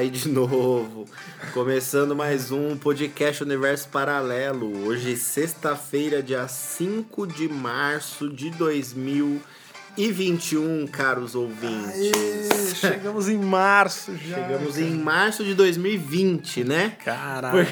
Aí de novo. Começando mais um podcast Universo Paralelo. Hoje, sexta-feira, dia 5 de março de 2021, caros ouvintes. Aê, chegamos em março já. Chegamos em março de 2020, né? Caralho.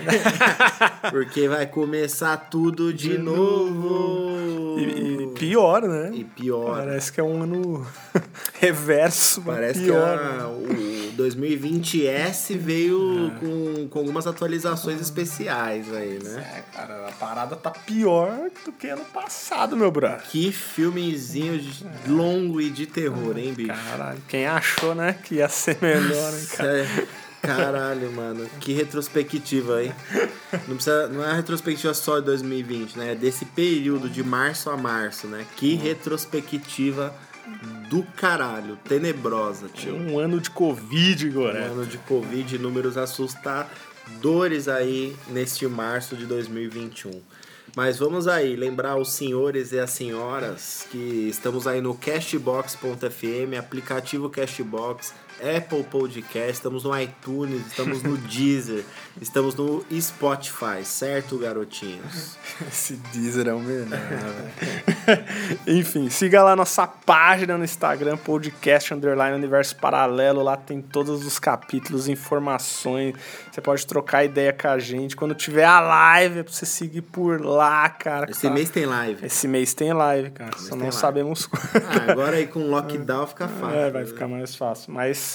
Porque vai começar tudo de, De novo. E, e pior, né? E pior. Parece que é um ano reverso, Parece pior. que né? a, o 2020S veio com, com algumas atualizações especiais aí, né? É, cara, a parada tá pior do que ano passado, meu brother. Que filmezinho de- longo e de terror, hein, bicho? Caralho, quem achou, né, que ia ser melhor, hein, cara? É, Caralho, mano. Que retrospectiva, hein? Não, precisa, não é retrospectiva só de 2020, né? É desse período de março a março, né? Que retrospectiva do caralho. Tenebrosa, tio. Um ano de Covid, Um Goré. ano de Covid, números assustadores aí neste março de 2021. Mas vamos aí lembrar os senhores e as senhoras que estamos aí no Cashbox.fm, aplicativo Cashbox, Apple Podcast, estamos no iTunes, estamos no Deezer, estamos no Spotify, certo, garotinhos? Esse Deezer é o melhor, né, velho? Enfim, siga lá nossa página no Instagram, podcast underline universo paralelo. Lá tem todos os capítulos, informações. Você pode trocar ideia com a gente. Quando tiver a live, é pra você seguir por lá, cara. Esse tá- mês tem live. Esse mês tem live, cara. Só tem não live. sabemos quando. Ah, agora aí com lockdown fica fácil. É, vai ficar mais fácil. Mas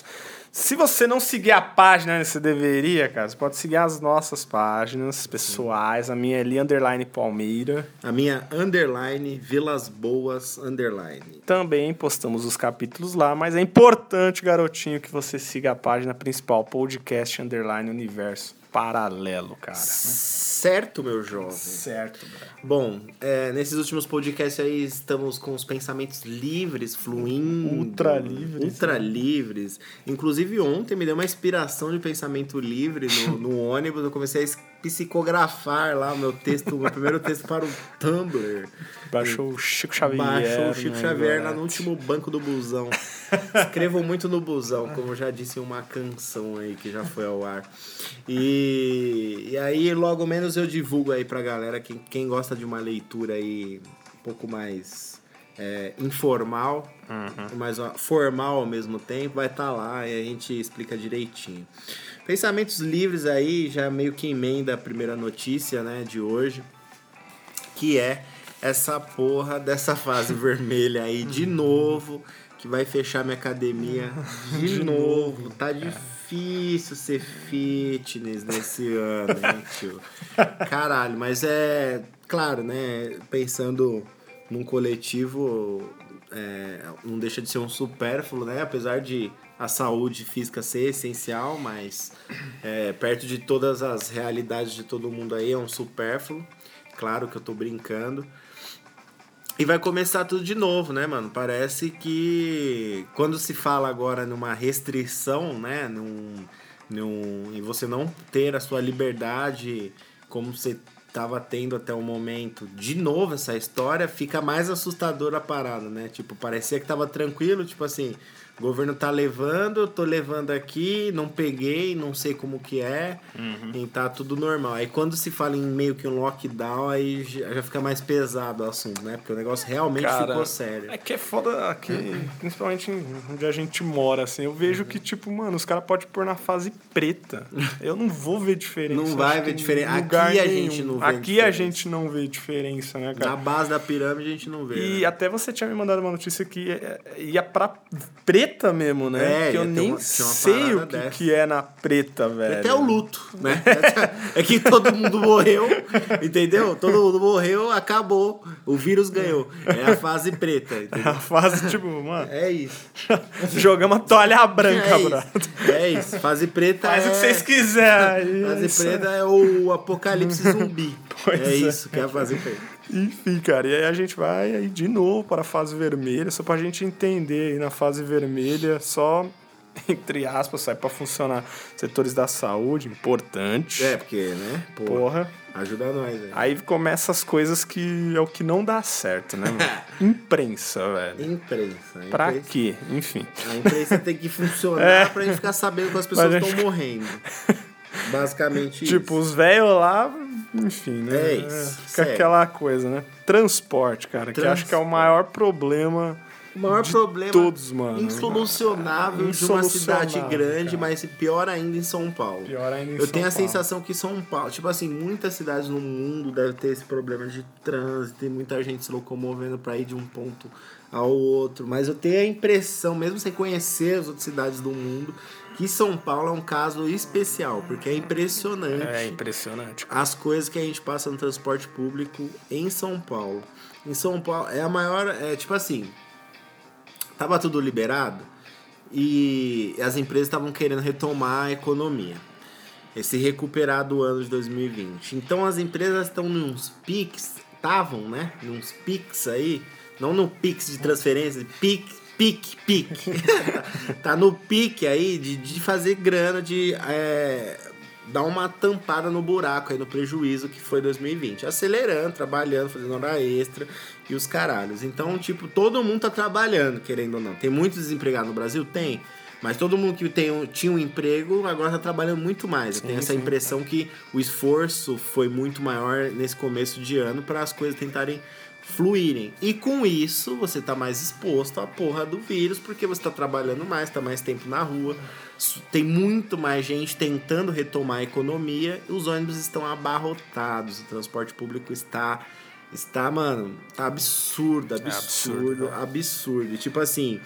se você não seguir a página, você deveria, cara. Você pode seguir as nossas páginas pessoais. A minha é ali, underline Palmeira. A minha underline, Vilas Boas underline. Também postamos os capítulos lá, mas é importante, garotinho, que você siga a página principal, podcast underline universo paralelo, cara. Certo, meu jovem. Certo, bro. Bom, é, nesses últimos podcasts aí estamos com os pensamentos livres, fluindo. Ultra livres, Ultra né? livres. Inclusive ontem me deu uma inspiração de pensamento livre no, no ônibus. Eu comecei a psicografar lá o meu texto, o meu primeiro texto para o Tumblr. Baixou o Chico Xavier. Baixou o Chico Xavier lá no último banco do busão. Escrevo muito no busão, como já disse em uma canção aí que já foi ao ar. E, e aí, logo menos eu divulgo aí pra galera, quem, quem gosta de uma leitura aí um pouco mais é, informal, mas ó, formal ao mesmo tempo, vai estar lá e a gente explica direitinho. Pensamentos livres aí, já meio que emenda a primeira notícia né, de hoje que é essa porra dessa fase vermelha aí de novo, que vai fechar minha academia de, novo. Tá difícil ser fitness nesse ano, hein, tio? Caralho, mas é claro, né? Pensando num coletivo, é, não deixa de ser um supérfluo, né? Apesar de a saúde física ser essencial, mas é, perto de todas as realidades de todo mundo aí é um supérfluo. Claro que eu tô brincando. E vai começar tudo de novo, né, mano? Parece que quando se fala agora numa restrição, né, num, num, em você não ter a sua liberdade como você tava tendo até o momento, de novo essa história, fica mais assustadora a parada, né? Tipo, parecia que tava tranquilo, tipo assim, o governo tá levando, tô levando aqui, não peguei, não sei como que é, e tá tudo normal. Aí quando se fala em meio que um lockdown, aí já fica mais pesado o assunto, né? Porque o negócio realmente Cara, ficou sério. É que é foda aqui, principalmente em- onde a gente mora, assim. Eu vejo que, tipo, mano, os caras podem pôr na fase preta. Eu não vou ver diferença. Não vai ver diferença. Aqui a gente não vê Aqui a diferença. gente não vê diferença, né, Na cara? base da pirâmide a gente não vê. E né? até você tinha me mandado uma notícia que é- ia pra preta mesmo, né? É, que eu nem uma- sei o que, que é na preta, velho. Até o luto, né? É que todo mundo morreu, entendeu? Todo mundo morreu, acabou. O vírus ganhou. É a fase preta, entendeu? A fase, tipo, mano, É isso. jogamos a toalha branca, é. É isso. Fase preta Faz é... o que vocês quiserem. Fase É isso. preta é o apocalipse zumbi. Pois é é. isso que é a fase preta. Enfim, cara, e aí a gente vai aí de novo para a fase vermelha, só pra gente entender aí na fase vermelha, só entre aspas, sai pra funcionar setores da saúde, importante. É, porque, né? Porra. Porra. Ajuda nós aí. Aí começa as coisas que é o que não dá certo, né, mano? Imprensa, velho. Imprensa. a Pra imprensa- quê? Enfim. A imprensa tem que funcionar É. pra gente ficar sabendo que as pessoas a estão morrendo. Basicamente Tipo, isso. os velhos lá, enfim, né? É isso, Fica sério. aquela coisa, né? Transporte, cara, que eu acho que é o Transporte. maior problema. O maior de problema todos, mano. insolucionável de uma cidade Insolucionável, grande, cara. mas pior ainda em São Paulo. Pior ainda em Eu São tenho a Paulo. sensação que São Paulo, tipo assim, muitas cidades no mundo devem ter esse problema de trânsito, tem muita gente se locomovendo pra ir de um ponto ao outro, mas eu tenho a impressão, mesmo sem conhecer as outras cidades do mundo, que São Paulo é um caso especial, porque é impressionante É impressionante. as coisas que a gente passa no transporte público em São Paulo. Em São Paulo é a maior, é tipo assim, tava tudo liberado e as empresas estavam querendo retomar a economia. Esse recuperar do ano de 2020. Então as empresas estão nos piques, estavam, né? Nos piques aí, não no pix de transferência, pique, pique, pique. tá no pique aí de, de fazer grana, de é, dar uma tampada no buraco aí no prejuízo que foi 2020. Acelerando, trabalhando, fazendo hora extra e os caralhos. Então, tipo, todo mundo tá trabalhando, querendo ou não. Tem muitos desempregados no Brasil? Tem. Mas todo mundo que tem, um- tinha um emprego agora tá trabalhando muito mais. Eu tenho essa impressão que o esforço foi muito maior nesse começo de ano para as coisas tentarem fluírem. E com isso, você tá mais exposto à porra do vírus, porque você tá trabalhando mais, tá mais tempo na rua. Tem muito mais gente tentando retomar a economia. Os ônibus estão abarrotados, o transporte público está está, mano, tá absurdo, absurdo, absurdo, absurdo. E, Tipo assim,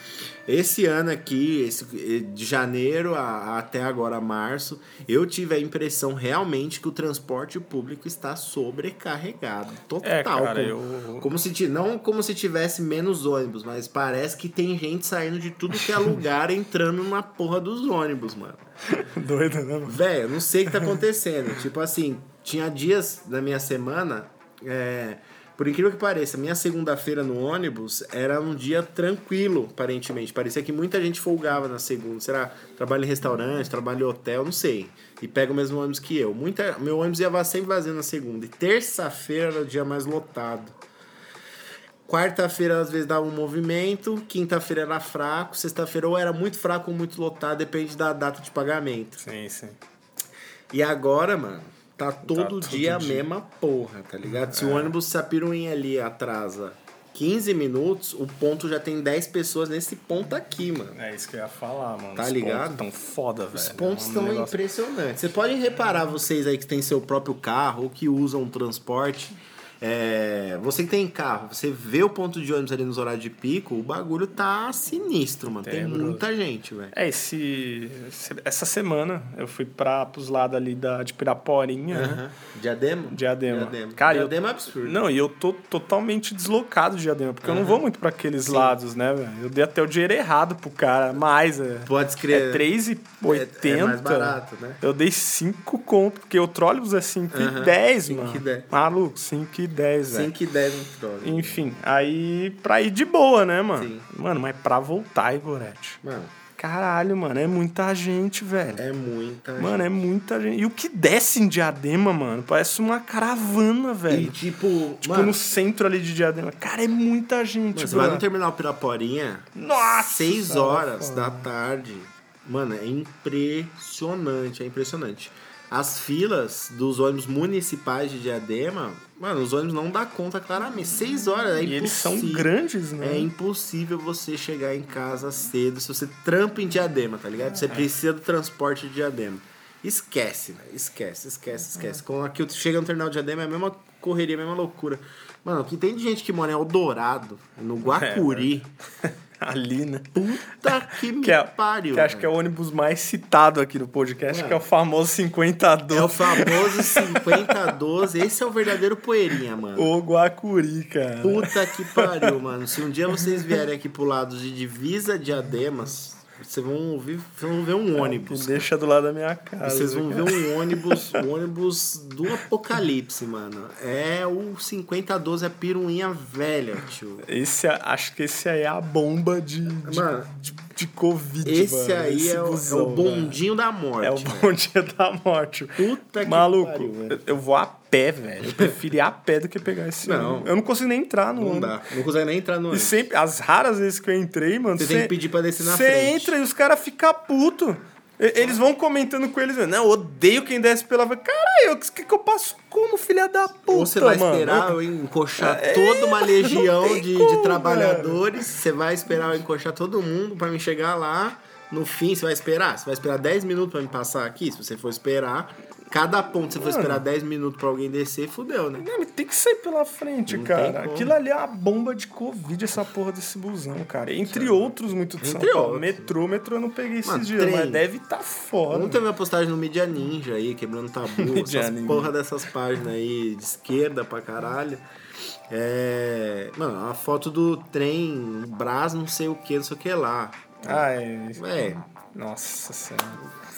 esse ano aqui, esse, de janeiro a- até agora março, eu tive a impressão realmente que o transporte público está sobrecarregado. Total. É, cara, como, eu- como se não como se tivesse menos ônibus, mas parece que tem gente saindo de tudo que é lugar entrando na porra dos ônibus, mano. Doido, né, mano? Velho, eu não sei o que tá acontecendo. tipo assim, tinha dias da minha semana. é, por incrível que pareça, minha segunda-feira no ônibus era um dia tranquilo, aparentemente. Parecia que muita gente folgava na segunda. Será? Trabalha em restaurante, trabalha em hotel, não sei. E pega o mesmo ônibus que eu. Muita, meu ônibus ia sempre vazio na segunda. E terça-feira era o dia mais lotado. Quarta-feira às vezes dava um movimento, quinta-feira era fraco, sexta-feira ou era muito fraco ou muito lotado, depende da data de pagamento. Sim, sim. E agora, mano, tá todo, todo dia a dia. mesma porra, tá ligado? Se o ônibus se a piruinha ali atrasa 15 minutos, o ponto já tem 10 pessoas nesse ponto aqui, mano. É isso que eu ia falar, mano. Tá Os ligado? Pontos tão foda, velho. Os pontos É um estão negócio- impressionantes. Você pode reparar, vocês aí que têm seu próprio carro ou que usam transporte. É, você que tem carro, você vê o ponto de ônibus ali nos horários de pico, o bagulho tá sinistro, mano. Tem Tenebroso. muita gente, velho. É, esse, essa semana eu fui pra, pros lados ali da, de Piraporinha, né? Aham. Diadema? Diadema. Diadema. Cara, eu- Diadema é absurdo. Não, e eu tô totalmente deslocado de Diadema, porque eu não vou muito pra aqueles lados, né, velho? Eu dei até o dinheiro errado pro cara, mais, é. Pode É escrever. 3,80. É- é mais barato, né? Eu dei 5 conto, porque o trólebus é 5,10, Aham, 10, 5 mano. e 10. Maluco, 5,10, velho. 5 e 10 no trolley. Enfim, aí pra ir de boa, né, mano? Sim. Mano, mas pra voltar, Igorete. Mano, Caralho, mano, é muita gente, velho. é muita Mano, é muita gente. E o que desce em Diadema, mano, parece uma caravana, E velho. tipo, Tipo, mano, no centro ali de Diadema. Cara, é muita gente, você vai no terminal Piraporinha, Nossa! 6 senhora, horas da tarde. Mano, é impressionante, é impressionante. As filas dos ônibus municipais de Diadema, mano, os ônibus não dá conta claramente. 6 horas, é E eles são impossível. grandes, né? É impossível você chegar em casa cedo se você trampa em Diadema, tá ligado? É. Você precisa do transporte de Diadema. Esquece, velho. Esquece, esquece, esquece. Quando aqui eu chego no terminal de Diadema é a mesma correria, a mesma loucura. Mano, o que tem de gente que mora em Eldorado, no Guacuri. ali, né? Puta que Que, é, pariu. que acho que é o ônibus mais citado aqui no podcast, Mano. que é o famoso 5012. É o famoso 5012. Esse é o verdadeiro poeirinha, mano. O Guacuri, cara. Puta que pariu, mano. Se um dia vocês vierem aqui pro lado de divisa de Ademas, vocês vão, ouvir, vocês vão ver um ônibus. Que deixa do lado da minha casa. Vocês vão ver cara. um ônibus, um ônibus do apocalipse, mano. É o 5012, é piruinha velha, tio. Esse, acho que esse aí é a bomba de, de, Mano, de de Covid, Esse mano, aí esse é, o, é busão, o bondinho da morte. É o dia da morte. Puta que Maluco, pariu, velho. eu, eu vou a pé, velho. Eu prefiro ir a pé do que pegar esse Não. Eu não consigo nem entrar no Não dá. Não consegue nem entrar no E sempre, as raras vezes que eu entrei, mano, Você tem que pedir pra descer na Você frente. entra e os caras ficam putos. Eles vão comentando com eles, não, eu odeio quem desce pela. Caralho, o que, que eu passo como filha da puta, Ou você vai mano? esperar eu encoxar É, toda uma legião não tem de, como, de trabalhadores. Você vai esperar eu encoxar todo mundo pra me chegar lá. No fim, você vai esperar? Você vai esperar 10 minutos pra me passar aqui? Se você for esperar, cada ponto você for esperar 10 minutos pra alguém descer, fudeu, né? Não, mas tem que sair pela frente, Não tem cara. como. Aquilo ali é uma bomba de Covid, essa porra desse busão, cara. Entre outros, muito de São Entre Paulo. outros. Metrô, metrô eu não peguei esses dias, trem. mas deve estar tá foda. Ontem eu vi uma postagem no Media Ninja aí, quebrando tabu, Media essas Ninja. porra dessas páginas aí de esquerda pra caralho. É. Mano, uma foto do trem, Brás, não sei o que, não sei o que lá. Ai, É, nossa senhora.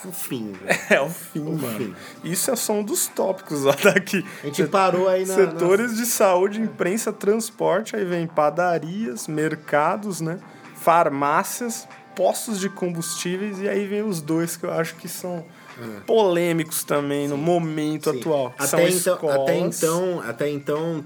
o fim, velho. É o fim, mano. fim. Isso é só um dos tópicos ó, daqui. A gente parou aí na. na- Setores de saúde, imprensa, transporte, aí vem padarias, mercados, né? Farmácias, postos de combustíveis, e aí vem os dois que eu acho que são polêmicos também no momento É. Sim. atual. Até então, escolas. até então, até então,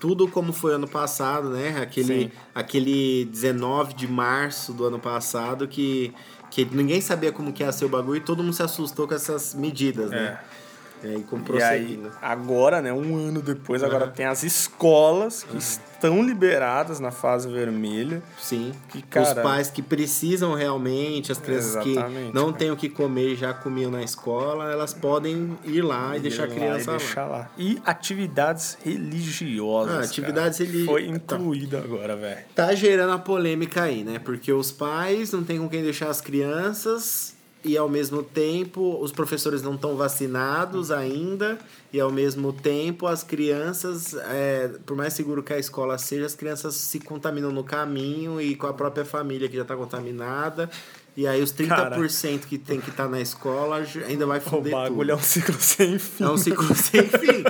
tudo como foi ano passado, né? Aquele, Sim. aquele 19 de março do ano passado que, que ninguém sabia como que ia ser o bagulho e todo mundo se assustou com essas medidas, né? É, e com E aí, agora, né, um ano depois, agora Aham. tem as escolas que estão liberadas na fase vermelha. Sim. Que, Os cara, pais que precisam realmente, as crianças Exatamente, que não cara. têm o que comer e já comiam na escola, elas podem ir lá e deixar a criança e lá. deixar lá. E atividades religiosas. Ah, atividades religi- Foi tá. incluída agora, velho. Tá gerando a polêmica aí, né? Porque os pais não têm com quem deixar as crianças e ao mesmo tempo os professores não estão vacinados ainda e ao mesmo tempo as crianças, é, por mais seguro que a escola seja, as crianças se contaminam no caminho e com a própria família que já está contaminada. E aí os 30% que tem que estar na escola ainda vai O foder bagulho é tudo. um ciclo sem fim. É um ciclo sem fim.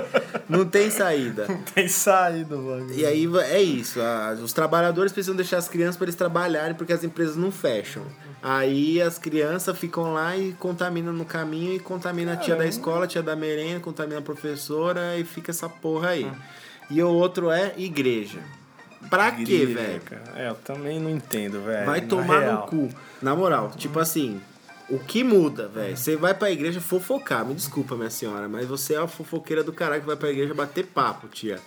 Não tem saída. Tem saído, mano. E aí é isso, os trabalhadores precisam deixar as crianças para eles trabalharem porque as empresas não fecham. Aí as crianças ficam lá e contaminam no caminho e contamina a tia da escola, a tia da merenda, contamina a professora e fica essa porra aí. E o outro é igreja. Pra quê, Igreja, velho? cara. É, eu também não entendo, velho. Vai tomar real. no cu. Na moral, tipo assim, o que muda, velho? Você vai pra igreja fofocar, me desculpa, minha senhora, mas você é a fofoqueira do caralho que vai pra igreja bater papo, tia.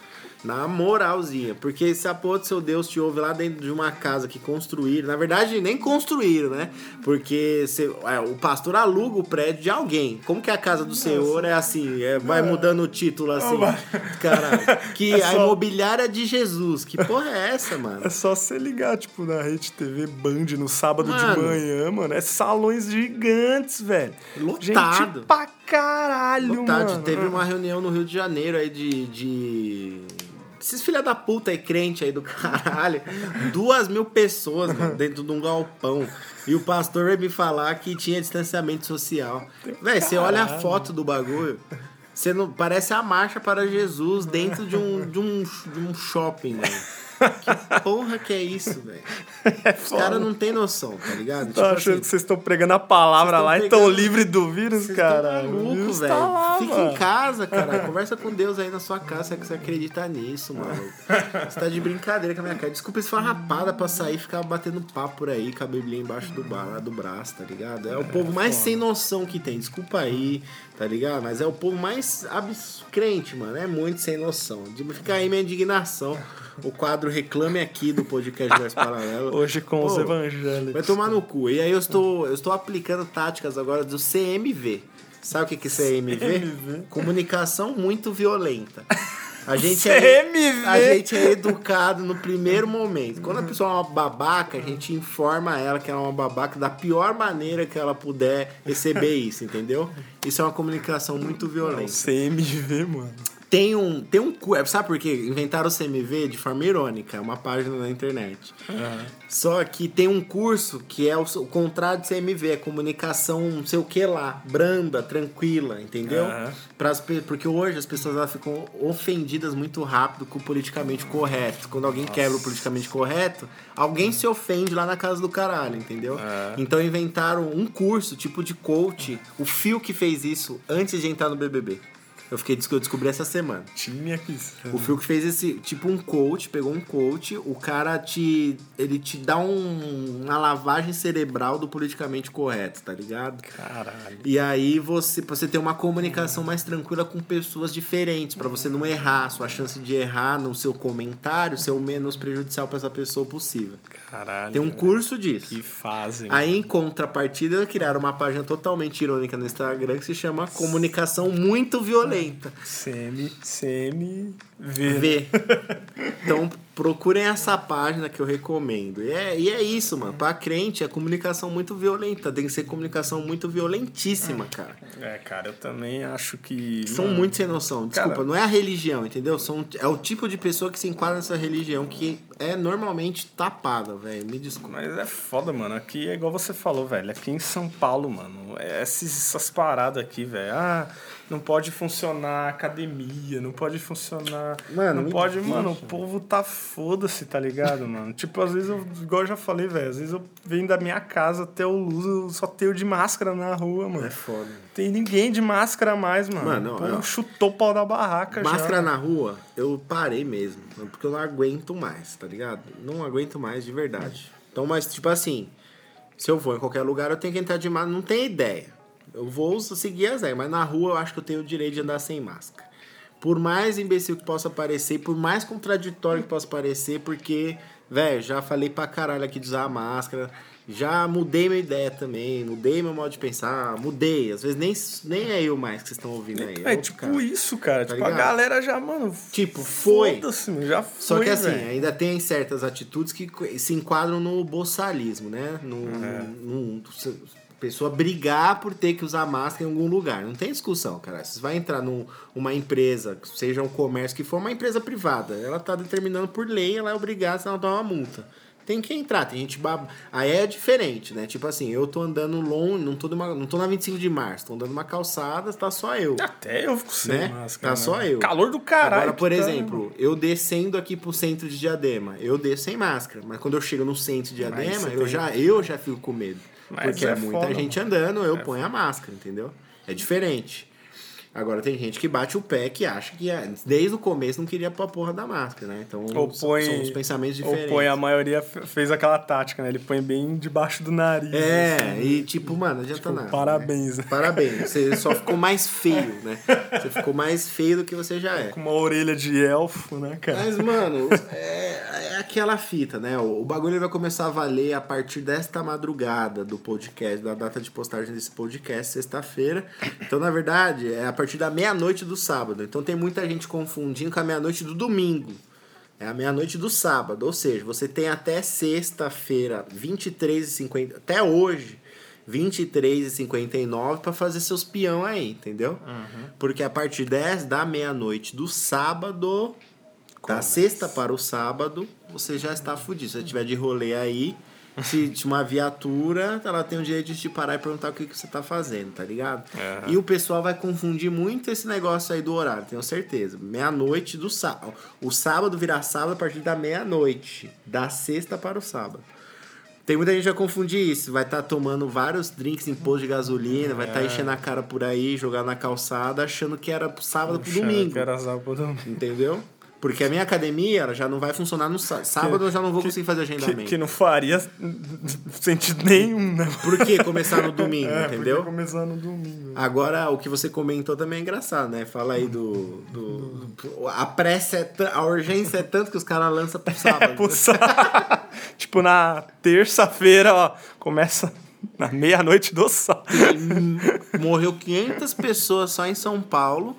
Na moralzinha. Porque se a porra do seu Deus te ouve lá dentro de uma casa que construíram, na verdade nem construíram, né? Porque você- é, o pastor aluga o prédio de alguém. Como que a casa do senhor é assim? é, vai mudando o título assim? Caralho. Que É a só- imobiliária de Jesus. Que porra é essa, mano? É só você ligar, tipo, na Rede TV Band no sábado Mano. de manhã, mano. É salões gigantes, velho. Lotado. Gente pra caralho, Lotado. mano. Teve uma reunião no Rio de Janeiro aí de. de... Esses filha da puta aí, crente aí do caralho. Duas mil pessoas mano, dentro de um galpão. E o pastor veio me falar que tinha distanciamento social. Véi, você olha a foto do bagulho. Você não, parece a marcha para Jesus dentro de um, de um, de um shopping, velho. Que porra que é isso, velho? É Os caras não tem noção, tá ligado? Tô achando que vocês estão pregando a palavra lá e estão livres do vírus, cara. maluco, Isso velho. tá Fica mano. em casa, cara. Conversa com Deus aí na sua casa, se você acredita nisso, mano. Você tá de brincadeira com a minha cara. Desculpa esse farrapada pra sair e ficar batendo papo por aí com a Bíblia embaixo do, bar, do braço, tá ligado? É o povo mais sem noção que tem. Desculpa aí, tá ligado? Mas é o povo mais abs... crente, mano. É muito sem noção. De- Fica aí minha indignação. O quadro Reclame Aqui do podcast Verso Paralelo. Hoje com os Pô, evangélicos. Vai tomar no cu. E aí eu estou, eu estou aplicando táticas agora do CMV. Sabe o que que é CMV? CMV? Comunicação muito violenta. A gente, é, CMV? a gente é educado no primeiro momento. Quando a pessoa é uma babaca, a gente informa ela que ela é uma babaca da pior maneira que ela puder receber isso, entendeu? Isso é uma comunicação muito violenta. CMV, mano. Tem um, tem um. cu- Sabe por quê? Inventaram o CMV de forma irônica, é uma página na internet. Só que tem um curso que é o, o contrário de CMV, é comunicação não sei o que lá, branda, tranquila, entendeu? Aham. Pras porque hoje as pessoas elas ficam ofendidas muito rápido com o politicamente correto. Quando alguém quebra o politicamente correto, alguém se ofende lá na casa do caralho, entendeu? É. Então inventaram um curso, tipo de coach. O Fio que fez isso antes de entrar no BBB. Eu fiquei eu descobri essa semana. Tinha que O Phil que fez esse, tipo um coach, pegou um coach, o cara te. Ele te dá um- uma lavagem cerebral do politicamente correto, tá ligado? Caralho. E aí você, você ter uma comunicação mais tranquila com pessoas diferentes, pra você não errar, sua chance de errar no seu comentário ser o menos prejudicial pra essa pessoa possível. Caralho. Tem um curso disso. Que fazem. Aí, em contrapartida, criaram uma página totalmente irônica no Instagram que se chama Comunicação Muito Violenta. Semi, semi, V. Vê. Então procurem essa página que eu recomendo. E é, e é isso, mano. Pra crente é comunicação muito violenta. Tem que ser comunicação muito violentíssima, cara. É, cara, eu também acho que. São mano, muito sem noção. Desculpa, Cara- não é a religião, entendeu? São, é o tipo de pessoa que se enquadra nessa religião que é normalmente tapada, velho. Me desculpa. Mas é foda, mano. Aqui é igual você falou, velho. Aqui em São Paulo, mano, é esses, essas paradas aqui, velho. Ah, não pode funcionar academia, não pode funcionar. Mano, não pode, deixa. mano. O povo tá foda-se, tá ligado, mano? tipo, às vezes eu, igual eu já falei, velho. Às vezes eu venho da minha casa até o luz, eu só tenho de máscara na rua, mano. É foda. Tem ninguém de máscara mais, mano. Mano, povo ó. chutou o pau da barraca Máscara já. na rua, eu parei mesmo. Porque eu não aguento mais, tá ligado? Não aguento mais de verdade. Então, mas tipo assim, se eu vou em qualquer lugar, eu tenho que entrar de máscara. Não tem ideia. Eu vou seguir as regras, mas na rua eu acho que eu tenho o direito de andar sem máscara. Por mais imbecil que possa parecer, por mais contraditório que possa parecer, porque, velho, já falei pra caralho aqui de usar a máscara. Já mudei minha ideia também, mudei meu modo de pensar, mudei. Às vezes nem, nem é eu mais que vocês estão ouvindo aí. É outro tipo cara. isso, cara. Tá tipo, a ligado? galera já, mano. Tipo, foi. Já foi. Só que assim, ainda tem certas atitudes que se enquadram no boçalismo, né? No, É. num- se- pessoa brigar por ter que usar máscara em algum lugar. Não tem discussão, cara. Você vai entrar numa empresa, seja um comércio que for, uma empresa privada. Ela tá determinando por lei, ela é obrigada, senão ela dá uma multa. Tem que entrar, tem gente bab... Aí é diferente, né? Tipo assim, eu tô andando longe, não tô, numa, não tô na 25 de março, tô andando numa calçada, tá só eu. Até eu fico sem Né? máscara. Tá né? só eu. Calor do caralho. Agora, por tá, exemplo, eu descendo aqui pro centro de Diadema, eu desço sem máscara. Mas quando eu chego no centro de Diadema, eu, tem- já, eu já fico com medo. Mas porque é, é muita foda, gente andando, eu ponho a máscara, entendeu? É diferente. Agora tem gente que bate o pé que acha que é- desde o começo não queria pôr a porra da máscara, né? Então Ou são- põe, são os pensamentos ou diferentes. põe, a maioria fez aquela tática, né? Ele põe bem debaixo do nariz. É, assim. e tipo, mano, não adianta nada. parabéns, Né? né? Parabéns. Você só ficou mais feio, né? Você ficou mais feio do que você já é. Com uma orelha de elfo, né, cara? Mas, mano, é, é aquela fita, né? O, bagulho vai começar a valer a partir desta madrugada do podcast, da data de postagem desse podcast, sexta-feira. Então, na verdade, é a partir da meia-noite do sábado. Então, tem muita gente confundindo com a meia-noite do domingo. É a meia-noite do sábado. Ou seja, você tem até sexta-feira, 23h50, até hoje, 23h59 para fazer seus peão aí, entendeu? Porque a partir 10 da meia-noite do sábado, da sexta para o sábado, você já está fudido. Se você tiver de rolê aí, se se uma viatura, ela tem o direito de te parar e perguntar o que, que você tá fazendo, tá ligado? Aham. E o pessoal vai confundir muito esse negócio aí do horário, tenho certeza. Meia-noite do sábado. O sábado virá sábado a partir da meia-noite, da sexta para o sábado. Tem muita gente que vai confundir isso. Vai estar tomando vários drinks em posto de gasolina, vai estar É. enchendo a cara por aí, jogar na calçada, achando que era sábado pro domingo. Que era sábado pro domingo. Entendeu? Porque a minha academia ela já não vai funcionar no sá- sábado, eu já não vou conseguir fazer Que, agendamento. que não faria sentido nenhum, né? Por que começar no domingo, É, entendeu? porque começar no domingo. Agora, o que você comentou também é engraçado, né? Fala aí do. do, do- a pressa é a urgência é tanto que os caras lançam pro sábado. Pro sábado. tipo, na terça-feira, ó, começa na meia-noite do sábado. Morreu 500 pessoas só em São Paulo.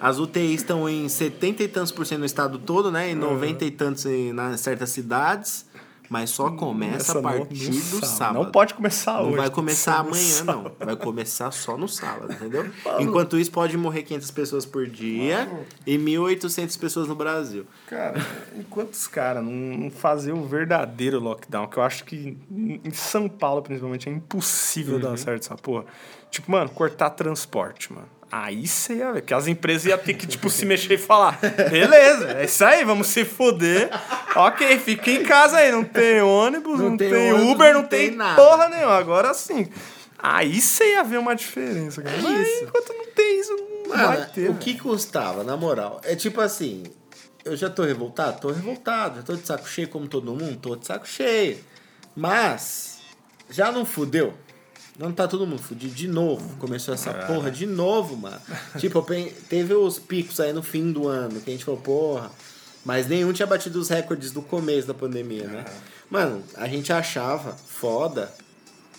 As UTIs estão em 70 e tantos por cento no estado todo, né? Em 90 e tantos em nas certas cidades. Mas só começa a Começa no- partir no do sábado. Não pode começar Não hoje. vai tem que começar amanhã, não. Vai começar só no sábado, entendeu? Enquanto isso, pode morrer 500 pessoas por dia e 1.800 pessoas no Brasil. Cara, enquanto os caras não, não fazer o verdadeiro lockdown, que eu acho que em em São Paulo, principalmente, é impossível Uhum. dar certo essa porra. Tipo, mano, cortar transporte, mano. Aí você ia ver, que as empresas iam ter que, tipo, se mexer e falar: beleza, é isso aí, vamos se foder. Ok, fica em casa aí, não tem ônibus, não, Não tem, tem ônibus, Uber, não, não tem, tem nada. porra nenhuma. Agora sim. Aí você ia ver uma diferença, cara. Mas isso. enquanto não tem isso, não vai Mano, ter. o que custava, na moral? É tipo assim, eu já tô revoltado? Tô revoltado. Já tô de saco cheio como todo mundo? Tô de saco cheio. Mas, já não fudeu? Não tá todo mundo fudido de novo. Começou essa porra de novo, mano. tipo, teve os picos aí no fim do ano, que a gente falou, porra. Mas nenhum tinha batido os recordes do começo da pandemia, né? Mano, a gente achava foda.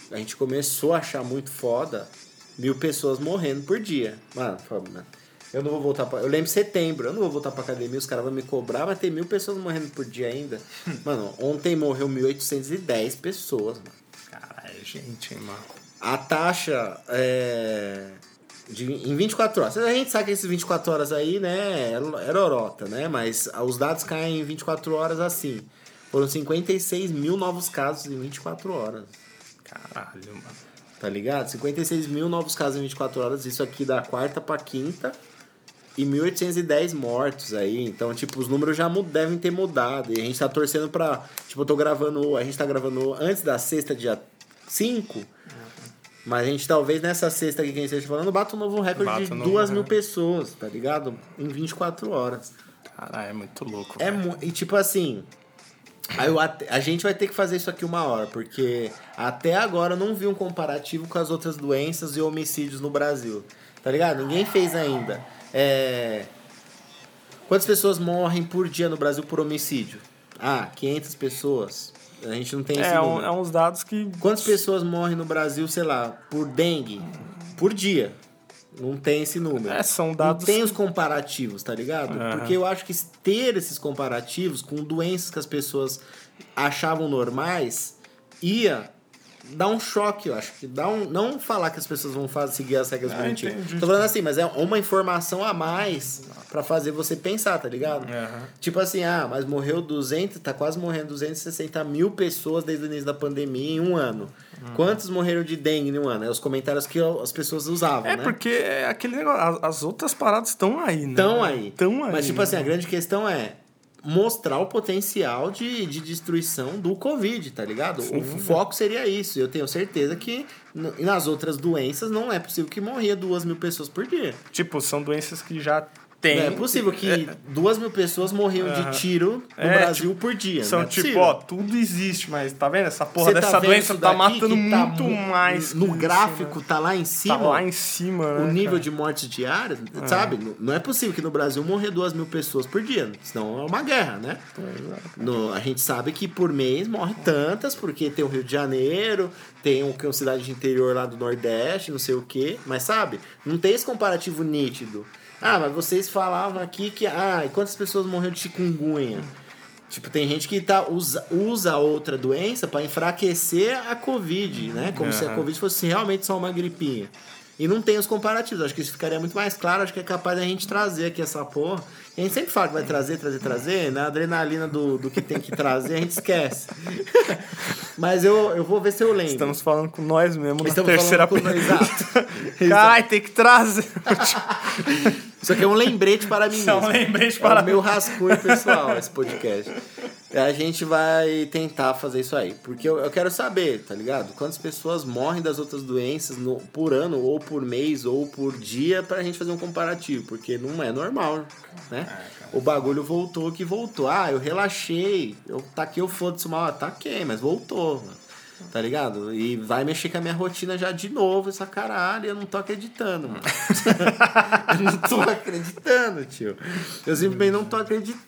A gente começou a achar muito foda mil pessoas morrendo por dia. Mano, mano, eu não vou voltar pra. Eu lembro setembro, eu não vou voltar pra academia, os caras vão me cobrar, mas tem mil pessoas morrendo por dia ainda. Mano, ontem morreu 1.810 pessoas, mano. Caralho, gente, hein, mano. A taxa é, de, em 24 horas. A gente sabe que esses 24 horas aí, né, é lorota, né? Mas os dados caem em 24 horas assim. Foram 56 mil novos casos em 24 horas. Caralho, mano. Tá ligado? 56 mil novos casos em 24 horas. Isso aqui da quarta pra quinta. E 1.810 mortos aí. Então, tipo, os números já devem ter mudado. E a gente tá torcendo pra. Tipo, eu tô gravando. A gente tá gravando antes da sexta, dia 5. Mas a gente talvez nessa sexta aqui que a gente esteja falando bata um novo recorde de um 2 mil pessoas, tá ligado? Em 24 horas. Caralho, é muito louco. É mu- E tipo assim. A gente vai ter que fazer isso aqui uma hora, porque até agora eu não vi um comparativo com as outras doenças e homicídios no Brasil. Tá ligado? Ninguém fez ainda. É... Quantas pessoas morrem por dia no Brasil por homicídio? Ah, 500 pessoas. A gente não tem esse É, um- número. é uns dados que. Quantas pessoas morrem no Brasil, sei lá, por dengue? Por dia. Não tem esse número. É, são dados. Não tem os comparativos, tá ligado? Aham. Porque eu acho que ter esses comparativos com doenças que as pessoas achavam normais ia dar um choque, eu acho. que dá um, Não falar que as pessoas vão fazer, seguir as regras Ah, bonitinhas. Tô falando assim, mas é uma informação a mais pra fazer você pensar, tá ligado? Aham. Tipo assim, ah, mas morreu 200, tá quase morrendo 260 mil pessoas desde o início da pandemia em um ano. Uhum. Quantos morreram de dengue em um ano? É os comentários que as pessoas usavam, É né? porque é aquele negócio. As, as outras paradas estão aí, né? Estão aí. Estão aí. Mas, tipo né? assim, a grande questão é mostrar o potencial de, de destruição do Covid, tá ligado? o foco seria isso. Eu tenho certeza que nas outras doenças não é possível que morria duas mil pessoas por dia. Tipo, são doenças que já tem. Não é possível que duas mil pessoas morriam Aham. de tiro no É, Brasil por dia. São é tipo, ó, tudo existe, mas tá vendo? Essa porra Você tá dessa vendo doença tá matando tá muito mu- mais. No que isso, gráfico né? tá lá em cima. Tá lá em cima, né? o nível cara? de mortes diárias, sabe? N- Não é possível que no Brasil morrer duas mil pessoas por dia, senão é uma guerra, né? No, a gente sabe que por mês morre tantas, porque tem o Rio de Janeiro, tem um, que é uma cidade de interior lá do Nordeste, não sei o quê, mas sabe? Não tem esse comparativo nítido. Ah, mas vocês falavam aqui que. Ah, e quantas pessoas morreram de chikungunya? Tipo, tem gente que tá, usa, usa outra doença pra enfraquecer a Covid, né? Como se a. Covid fosse realmente só uma gripinha. E não tem os comparativos. Acho que isso ficaria muito mais claro. Acho que é capaz da gente trazer aqui essa porra. A gente sempre fala que vai trazer, trazer, trazer. Na adrenalina do, do que tem que trazer, a gente esquece. Mas eu, eu vou ver se eu lembro. Estamos falando com nós mesmo na Estamos terceira falando com- pessoa. Exato. Caralho, tem que trazer. Isso aqui é um lembrete para mim Isso é um mesmo. lembrete É para o meu rascunho pessoal, esse podcast. A gente vai tentar fazer isso aí. Porque eu, eu quero saber, tá ligado? Quantas pessoas morrem das outras doenças no- por ano, ou por mês, ou por dia, pra gente fazer um comparativo. Porque não é normal, né? O bagulho voltou que voltou. Ah, eu relaxei. Eu taquei o foda-se mal. Ah, Taquei, mas voltou, mano. Tá ligado? E vai mexer com a minha rotina já de novo, essa caralho. Eu não tô acreditando, mano. eu não tô acreditando, tio. Eu simplesmente não tô acreditando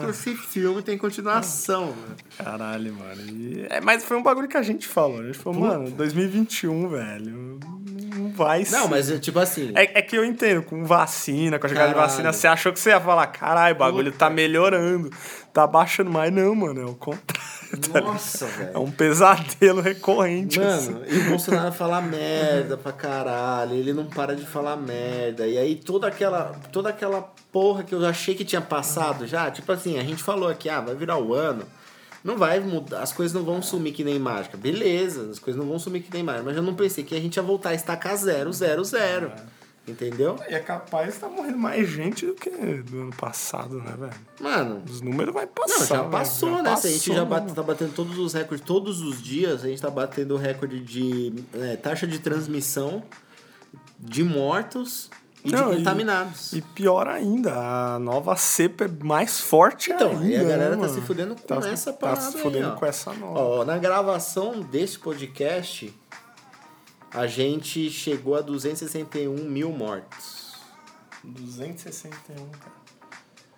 que esse filme tem continuação, mano. Caralho, mano. E- É, mas foi um bagulho que a gente falou. A gente falou, mano, 2021, velho. Não vai ser. Não, mas tipo assim. É, é que eu entendo, com vacina, com a chegada de vacina, você achou que você ia falar, caralho, o bagulho tá melhorando, tá baixando, mas não, mano, é o contrário. Nossa, velho. É um pesadelo recorrente. assim. Mano, e o Bolsonaro fala merda pra caralho, ele não para de falar merda. E aí toda aquela, toda aquela porra que eu achei que tinha passado já, tipo assim, a gente falou aqui, ah, vai virar o ano. Não vai mudar, as coisas não vão sumir que nem mágica. Beleza, as coisas não vão sumir que nem mágica. Mas eu não pensei que a gente ia voltar a estacar zero, zero, zero. Entendeu? E é capaz de estar morrendo mais gente do que do ano passado, né, velho? Mano, Os números vai passar. Não, já velho. passou, Já né? Se a gente passou, já bate, tá batendo todos os recordes, todos os dias, a gente tá batendo o recorde de é, taxa de transmissão, de mortos e Não, de e- contaminados. E pior ainda, a nova cepa é mais forte Então, ainda. e a galera né, tá se fudendo com Tá- essa Tá parada se aí, fudendo ó. com essa nova. Ó, na gravação desse podcast, a gente chegou a 261 mil mortos. 261, cara.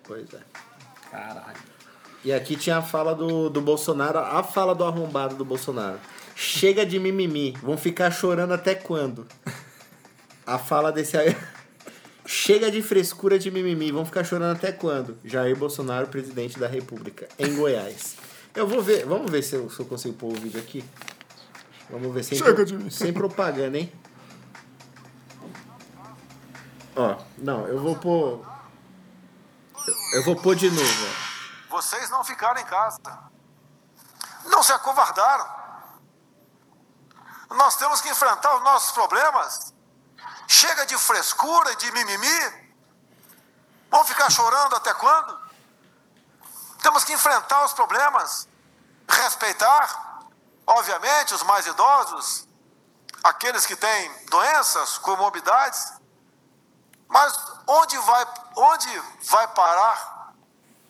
Pois é. Caralho. E aqui tinha a fala do, do Bolsonaro, a fala do arrombado do Bolsonaro. Chega de mimimi, vão ficar chorando até quando? A fala desse aí. Chega de frescura de mimimi, vão ficar chorando até quando? Jair Bolsonaro, presidente da República, em Goiás. Eu vou ver, vamos ver se eu, se eu consigo pôr o vídeo aqui. Vamos ver sem, Chega de mim. sem propaganda, hein? Ó, não, eu vou pôr. Eu vou pôr de novo, ó. Vocês não ficaram em casa. Não se acovardaram. Nós temos que enfrentar os nossos problemas. Chega de frescura, de mimimi. Vão ficar chorando até quando? Temos que enfrentar os problemas. Respeitar, obviamente, os mais idosos, aqueles que têm doenças, comorbidades. Mas onde vai, onde vai parar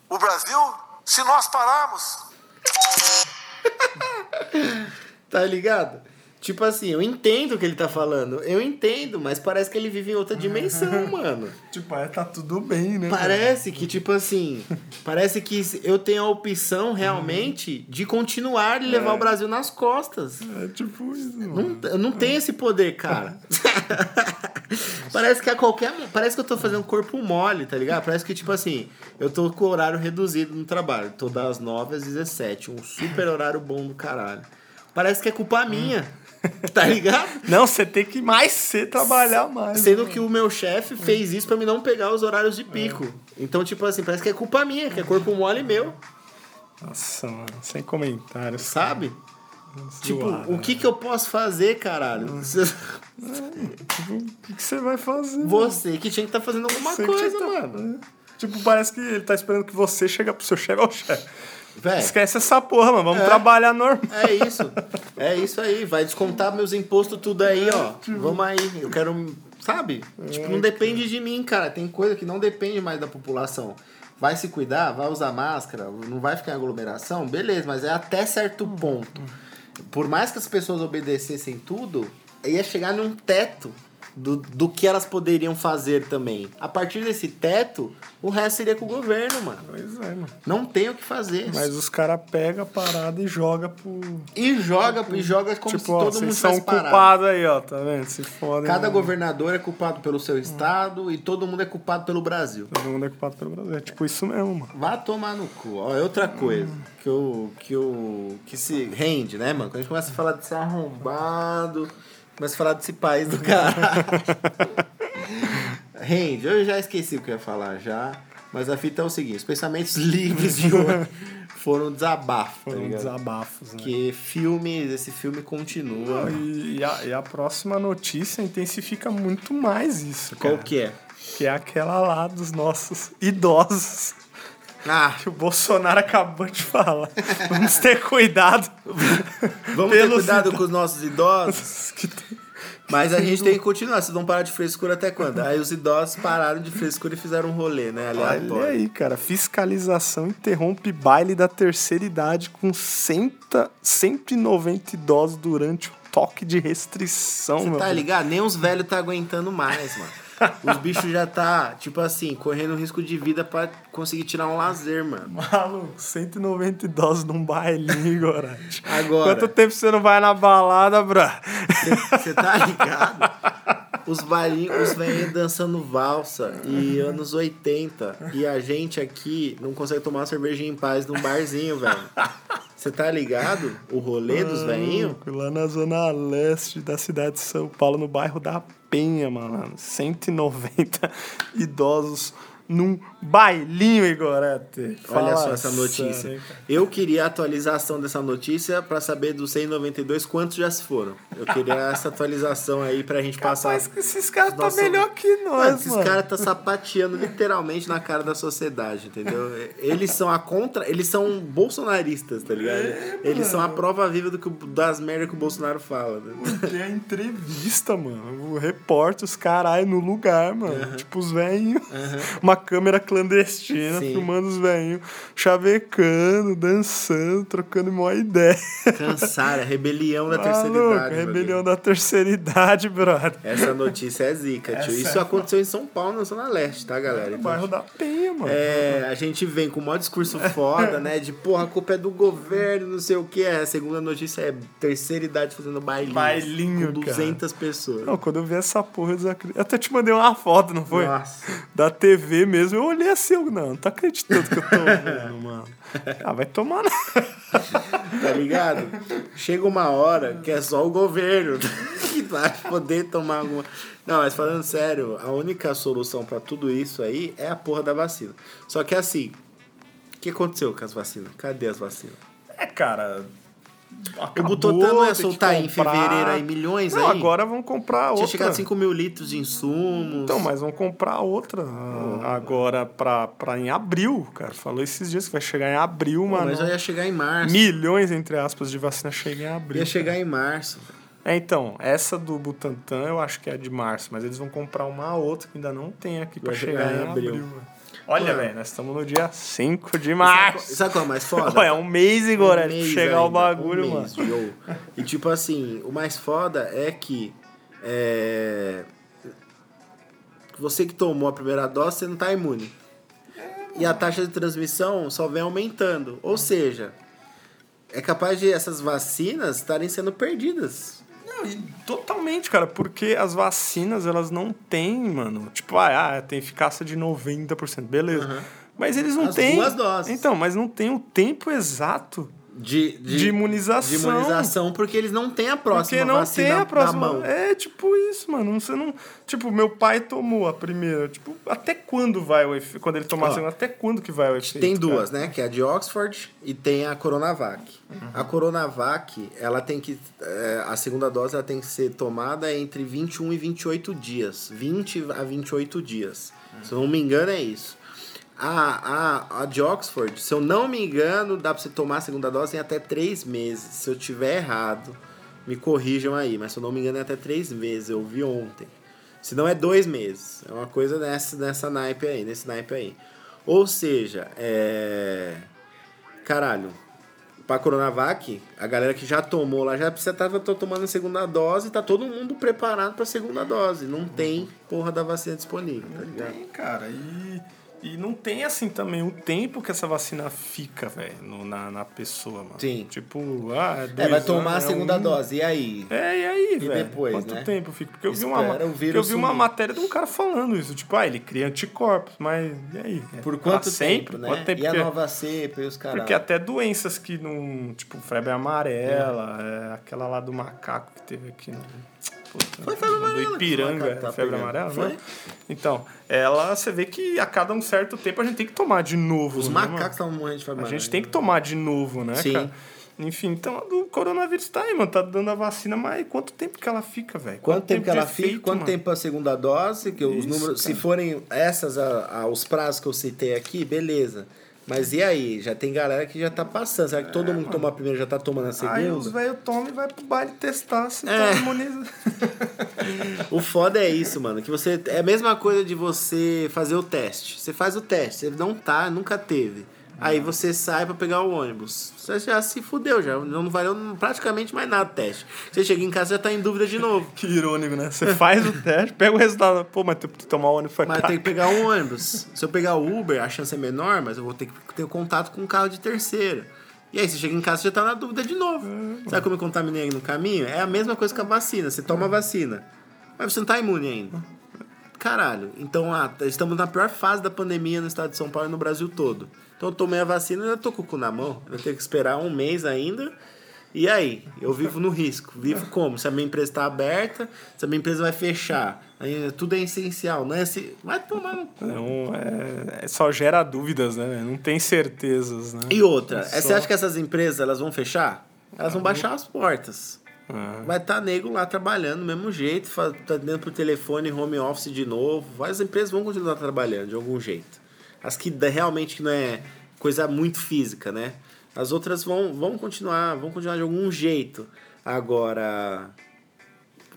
o Brasil se nós pararmos? Tá ligado? Tipo assim, eu entendo o que ele tá falando. Eu entendo, mas parece que ele vive em outra dimensão, mano. Tipo, é, tá tudo bem, né? Parece que, tipo assim, parece que eu tenho a opção realmente de continuar e levar o Brasil nas costas. É tipo isso, mano. Não, eu não tenho esse poder, cara. parece que a qualquer. Parece que eu tô fazendo corpo mole, tá ligado? Parece que, tipo assim, eu tô com o horário reduzido no trabalho. Tô das 9 às 17. Um super horário bom do caralho. Parece que é culpa minha. Tá ligado? Não, você tem que mais cedo trabalhar mais. Sendo né? que o meu chefe fez isso pra me não pegar os horários de pico. Então, tipo assim, parece que é culpa minha, que é corpo mole meu, Nossa, mano, sem comentários. sabe? Tipo, Zoado, o que que eu posso fazer, caralho? Tipo, o que que você vai fazer? Você que tinha que estar fazendo alguma Você coisa, tá- mano. Tipo, parece que ele tá esperando que você chegue pro seu chefe ao chefe. Véi, Esquece essa porra, mano. Vamos É. trabalhar normal. é isso. É isso aí. Vai descontar meus impostos tudo aí, ó. Vamos aí. Eu quero. Sabe? Tipo, não depende de mim, cara. Tem coisa que não depende mais da população. Vai se cuidar, vai usar máscara, não vai ficar em aglomeração, beleza, mas é até certo ponto. Por mais que as pessoas obedecessem tudo, ia chegar num teto do, do que elas poderiam fazer também. A partir desse teto, o resto seria com o governo, mano. Pois é, mano. Não tem o que fazer. Mas os caras pegam a parada e jogam pro. E joga, e joga como tipo, se ó, todo vocês mundo são culpados aí, ó. Tá vendo? Se fodem. Cada mano. governador é culpado pelo seu estado e todo mundo é culpado pelo Brasil. Todo mundo é culpado pelo Brasil. É tipo isso mesmo, mano. Vá tomar no cu. Ó, é outra coisa que eu, que eu. que se rende, né, mano? Quando a gente começa a falar desse arrombado, começa a falar desse país do caralho. rende. Eu já esqueci o que eu ia falar já. Mas a fita é o seguinte: os pensamentos livres de hoje foram desabafo, tá Foram ligado? desabafos, né? Porque filmes, esse filme continua. E, e a, e a próxima notícia intensifica muito mais isso. Qual cara. que é? Que é aquela lá dos nossos idosos. Ah, Que o Bolsonaro acabou de falar. Vamos ter cuidado. vamos ter cuidado com os nossos idosos. Mas a gente tem que continuar. Vocês vão parar de frescura até quando? Aí os idosos pararam de frescura e fizeram um rolê, né? Olha Aleatório. aí, cara. Fiscalização interrompe baile da terceira idade com 100, 190 idosos durante o toque de restrição, Você tá ligado? Nem os velhos tá aguentando mais, mano. Os bichos já tá, tipo assim, correndo risco de vida pra conseguir tirar um lazer, mano. Maluco, 190 idosos num bailinho, Gorete. Agora. Quanto tempo você não vai na balada, bro? Você tá ligado? Os bailinhos, os velhinhos dançando valsa e anos 80. E a gente aqui não consegue tomar uma cervejinha em paz num barzinho, velho. Você tá ligado? O rolê dos velhinhos? Lá na zona leste da cidade de São Paulo, no bairro da Penha, mano. 190 idosos num bailinho, Igorete. Olha só essa notícia. Eu queria a atualização dessa notícia pra saber dos 192 quantos já se foram. Eu queria essa atualização aí pra gente passar. Mas que esses caras tá Nossa, melhor que nós, Mano, esses caras tá sapateando literalmente na cara da sociedade, entendeu? Eles são a contra. Eles são bolsonaristas, tá ligado? eles são a prova viva do que, das merdas que o Bolsonaro fala. né? Tem a entrevista, mano. O repórter, os caras no lugar, mano. Tipo, os velhinhos. Uma câmera clandestina Sim. filmando os velhinhos chavecando, dançando, trocando uma ideia. Cansaram, é rebelião da terceira Maluco, idade. rebelião da terceira idade, brother. Essa notícia é zica, tio. Essa Isso é aconteceu em São Paulo, na Zona Leste, tá, galera? No Então, bairro da Penha, mano. É, a gente vem com o maior discurso foda, né? De porra, a culpa é do governo, não sei o que. A segunda notícia é terceira idade fazendo bailinho. Bailinho, Com 200 pessoas. Não, quando eu vi essa porra, eu desacreditei. Eu até te mandei uma foto, não foi? Nossa. Da TV mesmo. Eu olhei assim, eu, não, não tô acreditando que eu tô vendo, mano. Ah, vai tomar. Tá ligado? Chega uma hora que é só o governo que vai poder tomar alguma. Não, mas falando sério, a única solução pra tudo isso aí é a porra da vacina. Só que assim, o que aconteceu com as vacinas? Cadê as vacinas? É, cara. O acabou, Butantan não ia soltar em comprar. fevereiro aí milhões Não, aí? agora vão comprar Tinha outra. chegado a 5 mil litros de insumos. Então, mas vão comprar outra ah, agora pra, pra em abril, cara. Falou esses dias que vai chegar em abril, Pô, mano. mas já ia chegar em março. Milhões, entre aspas, de vacina chegam em abril. Ia chegar em março. É, então, essa do Butantan eu acho que é de março, mas eles vão comprar uma outra que ainda não tem aqui pra Vai chegar em em abril. abril. Mano. Olha, Mano. velho, nós estamos no dia 5 de março. sabe qual é o mais foda? Olha, é um mês, Igor, Um mês chegar o ainda, bagulho, um mano. mês, yo. E tipo assim, o mais foda é que é, você que tomou a primeira dose, você não tá imune. E a taxa de transmissão só vem aumentando. Ou seja, é capaz de essas vacinas estarem sendo perdidas. Totalmente, cara, porque as vacinas, elas não têm, mano. Tipo, ah, ah, tem eficácia de 90%, beleza. Mas eles não As têm. duas doses. Então, mas não tem o tempo exato De, de, imunização. de imunização, porque eles não têm a próxima Porque não vacina tem a na próxima. mão. É tipo isso, mano. Você não. Tipo, meu pai tomou a primeira. Tipo, até quando vai o efeito? Quando ele tomar a segunda, até quando que vai o efeito? Tem cara? duas, né? Que é a de Oxford e tem a Coronavac. A Coronavac, ela tem que. é, a segunda dose ela tem que ser tomada entre 21 e 28 dias. 20 a 28 dias. Se eu não me engano, é isso. A, a, a de Oxford, se eu não me engano, dá pra você tomar a segunda dose em até 3 meses. Se eu tiver errado, me corrijam aí. Mas se eu não me engano, é até 3 meses. Eu vi ontem. Se não é dois meses. É uma coisa nessa, nessa naipe aí, nesse naipe aí. Ou seja, é. Caralho. Pra Coronavac, a galera que já tomou lá já precisa estar tomando a segunda dose, tá todo mundo preparado pra segunda dose. Não tem porra da vacina disponível, tá ligado? Tem, cara. E, e não tem, assim, também o tempo que essa vacina fica, velho, na, na pessoa, mano. Sim. Tipo, ah, é É, dois vai tomar a anos, é segunda um- dose. E aí? É, e aí, velho? depois, Quanto né? tempo fica? Porque eu vi, uma, eu vi uma matéria de um cara falando isso. Tipo, ah, ele cria anticorpos, mas e aí? É Por quanto sempre? tempo, né? Quanto tempo e a que- nova cepa e os caras. Porque até doenças que não. Tipo, febre amarela, é, aquela lá do macaco que teve aqui no. Puta, Foi febre do amarela que o Ipiranga, tá febre amarela, Foi? né? Então, ela, você vê que a cada um certo tempo a gente tem que tomar de novo. Os né, macacos estavam morrendo de febre A gente amarela. tem que tomar de novo, né, Sim. cara? Enfim, então o coronavírus tá aí, mano. Tá dando a vacina, mas quanto tempo que ela fica, velho? Quanto tempo que ela fica? Quanto mano? tempo a segunda dose? Que os Isso, números, se cara. forem essas a, a- os prazos que eu citei aqui, beleza. Mas e aí? Já tem galera que já tá passando. Será que todo mundo que toma a primeira já tá tomando a Aí os segunda? velhos tomam e vai pro baile testar se É. tá imunizado. O foda é isso, mano. Que você. É a mesma coisa de você fazer o teste. Você faz o teste, você não tá, nunca teve. Aí você sai pra pegar o ônibus. Você já se fudeu, já não valeu praticamente mais nada o teste. Você chega em casa e já tá em dúvida de novo. Que irônico, né? Você faz o teste, pega o resultado. Pô, mas tem que tomar o ônibus foi Mas tem que pegar um ônibus. Se eu pegar o Uber, a chance é menor, mas eu vou ter que ter contato com um carro de terceiro. E aí, você chega em casa, você já tá na dúvida de novo. Sabe como eu contaminei no caminho? É a mesma coisa que a vacina. Você toma a vacina, mas você não tá imune ainda. caralho, então ah, estamos na pior fase da pandemia no estado de São Paulo e no Brasil todo. Então eu tomei a vacina e ainda tô com o cu na mão. Eu tenho que esperar um mês ainda. E aí? Eu vivo no risco. Vivo como? Se a minha empresa está aberta, se a minha empresa vai fechar. Aí, tudo é essencial, não é assim. Vai tomar no cu. Não, é, é só gera dúvidas, né? Não tem certezas, né? E outra, É é, só- você acha que essas empresas elas vão fechar? Elas vão baixar as portas. Ah. Vai estar nego lá trabalhando do mesmo jeito, tá dentro pro telefone, home office de novo. As empresas vão continuar trabalhando de algum jeito. As que realmente que não é coisa muito física, né? As outras vão, vão continuar, vão continuar de algum jeito. Agora,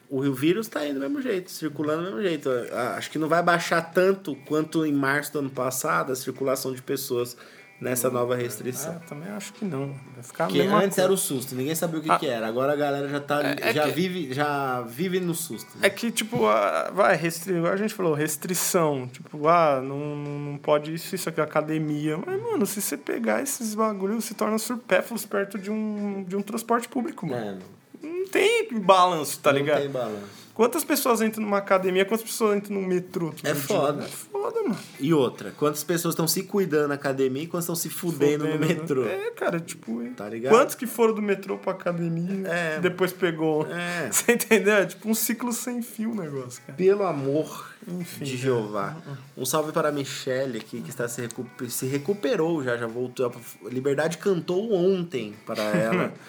o vírus tá aí do mesmo jeito, circulando do mesmo jeito. Acho que não vai baixar tanto quanto em março do ano passado a circulação de pessoas nessa nova restrição. Ah, também acho que não. Vai ficar mesma antes coisa. era o susto, ninguém sabia o que, Ah. que era. Agora a galera já tá. É- é já, que- vive, já vive no susto. né? É que, tipo, a- vai, restri... a gente falou, restrição. Tipo, ah, não, não pode isso, isso aqui, academia. Mas, mano, se você pegar esses bagulhos, se torna supérfluos perto de um, de um transporte público, mano. Mano, Não tem balanço, tá não ligado? tem balanço. Quantas pessoas entram numa academia, quantas pessoas entram num metrô? É dia? foda. É foda, mano. E outra, quantas pessoas estão se cuidando na academia e quantas estão se fudendo, no Fudendo, metrô? É, cara, tipo, Tá ligado? quantos que foram do metrô pra academia É. depois pegou? É. Você entendeu? É tipo um ciclo sem fio o negócio, cara. Pelo amor Enfim, de cara. Jeová. Um salve para a Michelle aqui, que está se, recu- se recuperou já, já voltou. A Liberdade cantou ontem para ela.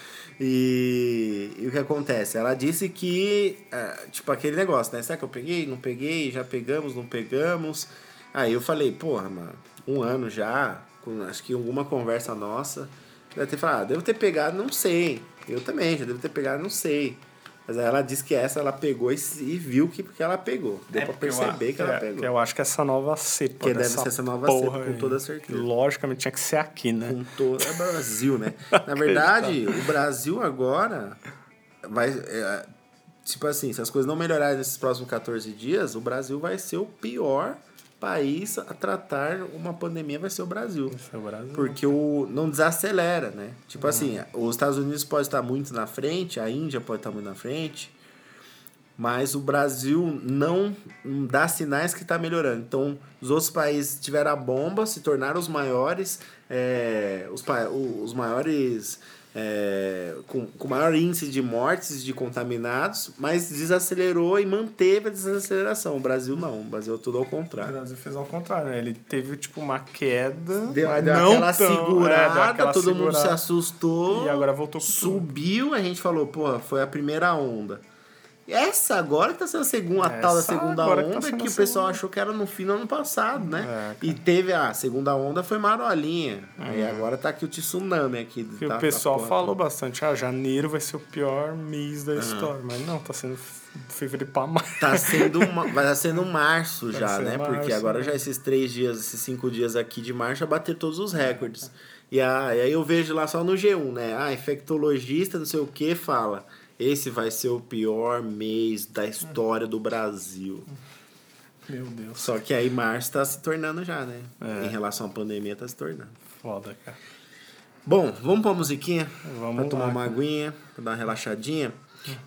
e, e o que acontece? Ela disse que, ah, tipo, aquele negócio, né? Será que eu peguei? Não peguei? Já pegamos? Não pegamos? Aí eu falei, porra, mano, um ano já, com, acho que alguma conversa nossa, deve ter falado, ah, devo ter pegado, não sei. Eu também, já devo ter pegado, não sei. Mas ela disse que essa ela pegou e, e viu que porque ela pegou. Deu pra porque eu perceber acho- que ela é, pegou. eu acho que essa nova cepa. Que deve ser essa nova cepa, com toda certeza. Logicamente tinha que ser aqui, né? Com todo... É Brasil, né? Na verdade, o Brasil agora vai. é, tipo assim, se as coisas não melhorarem nesses próximos 14 dias, o Brasil vai ser o pior país a tratar uma pandemia, vai ser o Brasil. É o Brasil. Porque o não desacelera, né? Tipo assim, os Estados Unidos pode estar muito na frente, a Índia pode estar muito na frente, mas o Brasil não dá sinais que está melhorando. Então, os outros países tiveram a bomba, se tornaram os maiores, é, os, os maiores é, com, com maior índice de mortes de contaminados, mas desacelerou e manteve a desaceleração. O Brasil não, o Brasil é tudo ao O contrário. Brasil fez ao contrário, né? Ele teve, tipo, uma queda. Deu, mas deu não aquela tão- é, segurada, deu aquela todo mundo se segurada. assustou. E agora voltou com tudo. Subiu, a gente falou, porra, foi a primeira onda. Essa agora que tá sendo a segunda, a tal da segunda agora que tá onda, que, o pessoal segunda. achou que era no fim do ano passado, né? É, e teve a segunda onda, foi marolinha. Aí agora tá aqui o tsunami aqui. Que tá, o pessoal tá falou bastante, ah, janeiro vai ser o pior mês da história. Mas não, tá sendo fevereiro pra março. Tá sendo uma, vai tá sendo março Vai já, né? março, Porque agora né? já esses três dias, esses cinco dias aqui de março já bater todos os recordes. E, a, e aí eu vejo lá só no G1, né? Ah, infectologista, não sei o que, fala. Esse vai ser o pior mês da história do Brasil. Meu Deus, Só que aí março tá se tornando já, né? É. Em relação à pandemia, tá se tornando. foda, cara. Bom, vamos pôr a musiquinha? Vamos pra tomar lá, uma cara. aguinha, pra dar uma relaxadinha.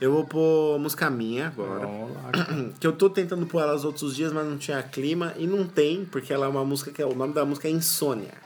Eu vou pôr música minha agora. Vamos lá, cara. Que eu tô tentando pôr ela os outros dias, mas não tinha clima. E não tem, porque ela é uma música que é, o nome da música é Insônia.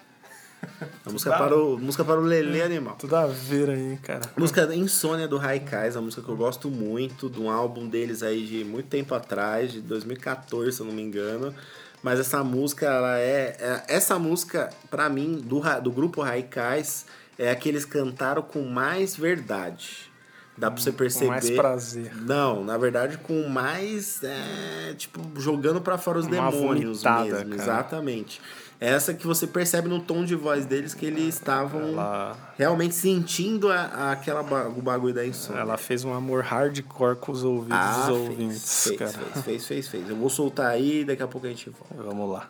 A música para o, música para o Lelê Animal. Tudo a ver aí, cara. Música Insônia do Raikais, uma música que eu gosto muito, de um álbum deles aí de muito tempo atrás, de 2014, se eu não me engano. Mas essa música, ela é. é- essa música, pra mim, do, do grupo Raikais, é a que eles cantaram com mais verdade. Dá pra você perceber. mais prazer. Não, na verdade, com mais. é, tipo, jogando pra fora os Uma demônios vomitada, mesmo. cara. Exatamente. Essa que você percebe no tom de voz deles que eles estavam Ela, realmente sentindo a, aquela o bagulho da insônia. ela fez um amor hardcore com os ouvidos ah, dos fez, ouvintes, fez, cara. fez, fez, fez, fez. Eu vou soltar aí e daqui a pouco a gente volta. Vamos lá.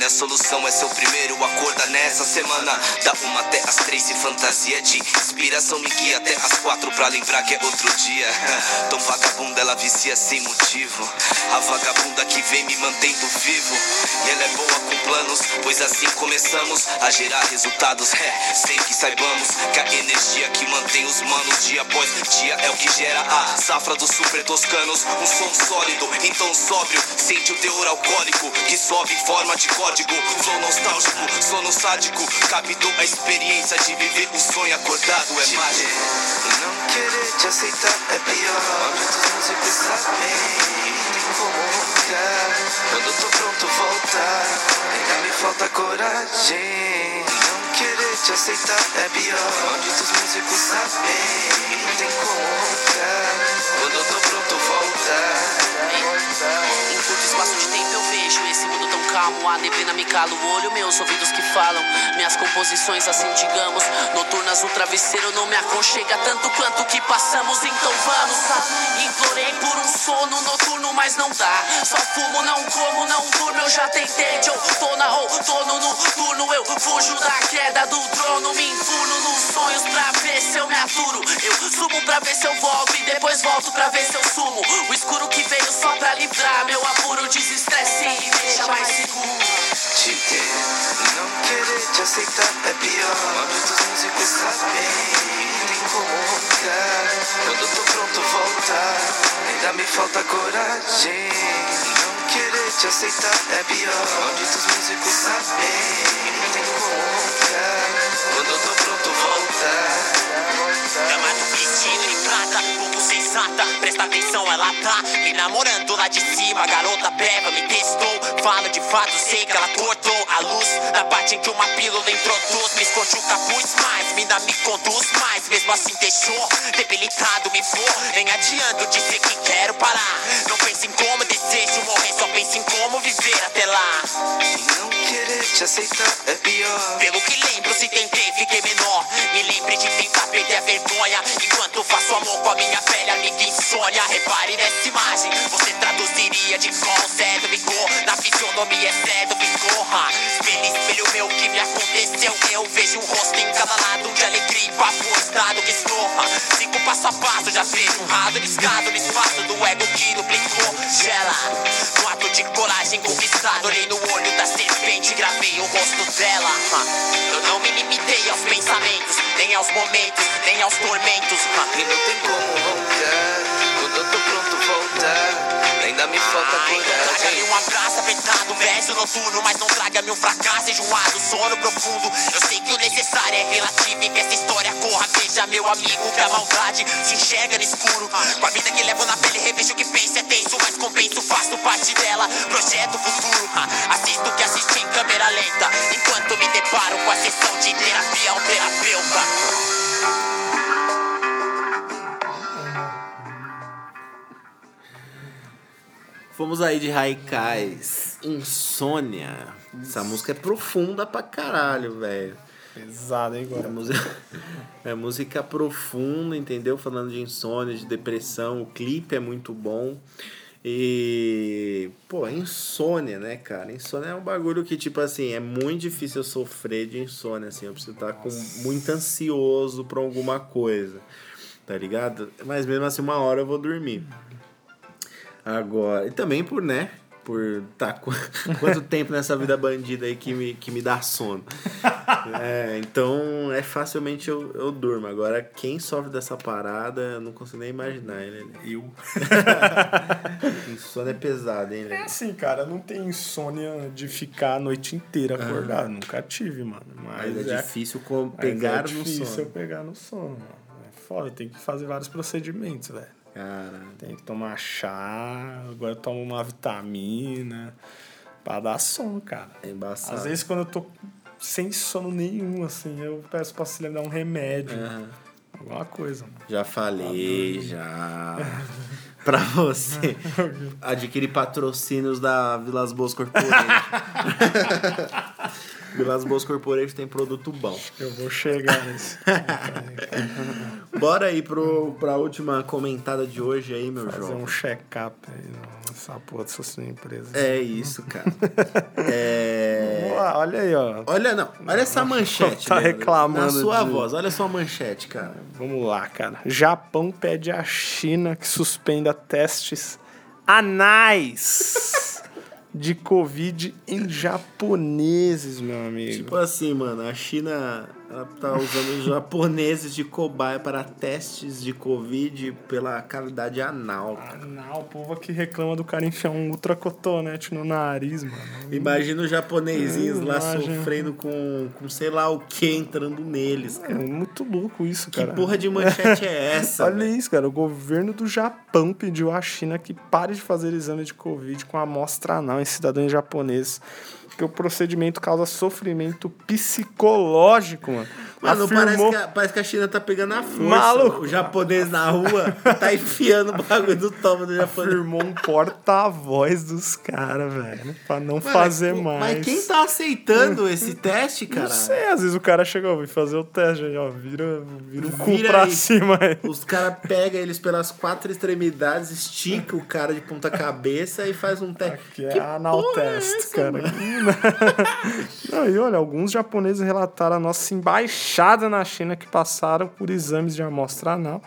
Grana. A solução é seu primeiro acorda nessa semana. Da uma até as três se fantasia de inspiração me guia até as quatro pra lembrar que é outro dia. Tão vagabunda, ela vicia sem motivo. A vagabunda que vem me mantendo vivo. E ela é boa com planos, pois assim começamos a gerar resultados. É, sem que saibamos que a energia que mantém os manos dia após dia é o que gera a safra dos super toscanos. Um som sólido, então sóbrio, sente o teor alcoólico que sobe em forma de código. Flow nostálgico, sono sádico, captou a experiência de viver um sonho acordado. É mágico. Não querer te aceitar é pior. Muitos músicos sabem, tem como roncar. Quando tô pronto voltar, ainda me falta coragem. Não querer te aceitar é pior. Malditos músicos sabem, tem como roncar. Quando tô pronto voltar. Em curto espaço de tempo eu vejo esse mundo tão calmo. A neblina me cala o olho, meus ouvidos que falam. Minhas composições, assim digamos, noturnas, o travesseiro não me aconchega tanto quanto que passamos. Então vamos. Implorei por um sono noturno, mas não dá. Só fumo, não como, não durmo. Eu já tentei de outono outono no turno. Eu fujo da queda do trono, me enfurno nos sonhos pra ver se eu me aturo. Eu subo pra ver se eu volto e depois volto pra ver se eu sumo. O escuro que veio só pra livrar meu apuro, desestresse e me deixa mais seguro. Te ter, não querer te aceitar é pior. Malditos músicos sabem, tem como roncar. Quando eu tô pronto voltar, ainda me falta coragem. Não querer te aceitar é pior. Malditos músicos sabem, tem como roncar. Quando eu tô pronto voltar. Dama do vestido de prata, pouco sensata. Presta atenção, ela tá me namorando lá de cima. Garota pega, me testou. Fala de fato, sei que ela cortou A luz. Na parte em que uma pílula introduz Me esconde o capuz. Mais, me dá, me conduz mais Mesmo assim deixou, debilitado me for Nem adianta dizer que quero parar. Não pense em como desejo morrer Só pense em como viver até lá. Não querer te aceitar é pior. Pelo que lembro, se tentei, fiquei menor. Me lembre de tentar perder a vergonha. Enquanto faço amor com a minha pele, amiga insônia. Repare nessa imagem, você traduziria de com certo vigor. Na fisionomia é certo ha. Espelho, espelho meu, que me aconteceu? Eu vejo um rosto em cada lado de alegria e papo, estado que estorra. Cinco passo a passo, já vejo um raso descaso. Me espaço do ego que duplicou. Gela, no ato de coragem conquistado. Olhei no olho da serpente, gravei o rosto dela. Eu não me limitei aos pensamentos, nem aos momentos, nem aos tormentos. E não tem como Traga-me um abraço apertado, verso noturno Mas não traga-me um fracasso enjoado, sono profundo. Eu sei que o necessário é relativo e que essa história corra. Veja, meu amigo, que a maldade se enxerga no escuro. Com a vida que levo na pele, revejo o que penso É tenso, mas compenso, faço parte dela. Projeto futuro, assisto o que assisti em câmera lenta. Enquanto me deparo com a sessão de terapia ao terapeuta Fomos aí de Raikais, Insônia. Essa música é profunda pra caralho, velho. Pesado, hein, É agora. música, é música profunda, entendeu? Falando de insônia, de depressão. O clipe é muito bom. E, pô, insônia, né, cara? Insônia é um bagulho que, tipo assim, é muito difícil eu sofrer de insônia, assim. Eu preciso estar com, muito ansioso pra alguma coisa, tá ligado? Mas mesmo assim, uma hora eu vou dormir. Agora, e também por, né? Por tá qu- quanto tempo nessa vida bandida aí que me, que me dá sono. É, então é facilmente eu, eu durmo. Agora, quem sofre dessa parada, eu não consigo nem imaginar, né? Eu. Insônia é pesado, hein, É né? assim, cara, não tem insônia de ficar a noite inteira acordado. Nunca tive, mano. Mas, Mas é, difícil com- mas pegar é no difícil eu sono. pegar no sono, mano. É foda, tem que fazer vários procedimentos, velho. Cara, Tem que tomar chá, agora eu tomo uma vitamina pra dar sono, cara. é embaçado. Às vezes quando eu tô sem sono nenhum, assim, eu peço pra se dar um remédio, Aham. alguma coisa, mano. Já falei, já. pra você adquirir patrocínios da Vilas Boas Corporation. Vilas Boas Corporation tem produto bom. Eu vou chegar nesse. Bora aí pro, pra última comentada de hoje aí, meu Fazer João. um check-up aí nessa porra dessa sua empresa. É isso, cara. É... Vamos lá, olha aí, ó. Olha, não, olha essa manchete. Tá Leandro. reclamando Na sua de- voz, olha a sua manchete, cara. Vamos lá, cara. Japão pede à China que suspenda testes anais de Covid em japoneses, meu amigo. Tipo assim, mano, a China ela tá usando os japoneses de cobaia para testes de Covid pela cavidade anal. cara. Anal, o povo aqui reclama do cara enfiar um ultracotonete no nariz, mano. Imagina os japonesinhos lá Imagina. sofrendo com, com sei lá o que entrando neles, É cara. muito louco isso, Que cara. porra de manchete é essa? Olha velho? isso, cara. O governo do Japão pediu à China que pare de fazer exame de Covid com amostra anal em cidadãos japoneses. Porque o procedimento causa sofrimento psicológico, mano. Mano, parece Afirmou- que, a, parece que a China tá pegando a força. Maluco. O japonês na rua tá enfiando o bagulho do tomo do japonês. afirmou um porta-voz dos caras, velho. Pra não Mano, fazer mais. Mas quem tá aceitando esse teste, cara? Não sei, às vezes o cara chega, ó, vem fazer o teste ó. Vira, vira o cu Vira pra aí. cima aí. Os caras pegam eles pelas quatro extremidades, estica o cara de ponta cabeça e faz um teste. Que é anal é test, essa, cara. Não, e olha, alguns japoneses relataram a nossa embaixada na China que passaram por exames de amostra anal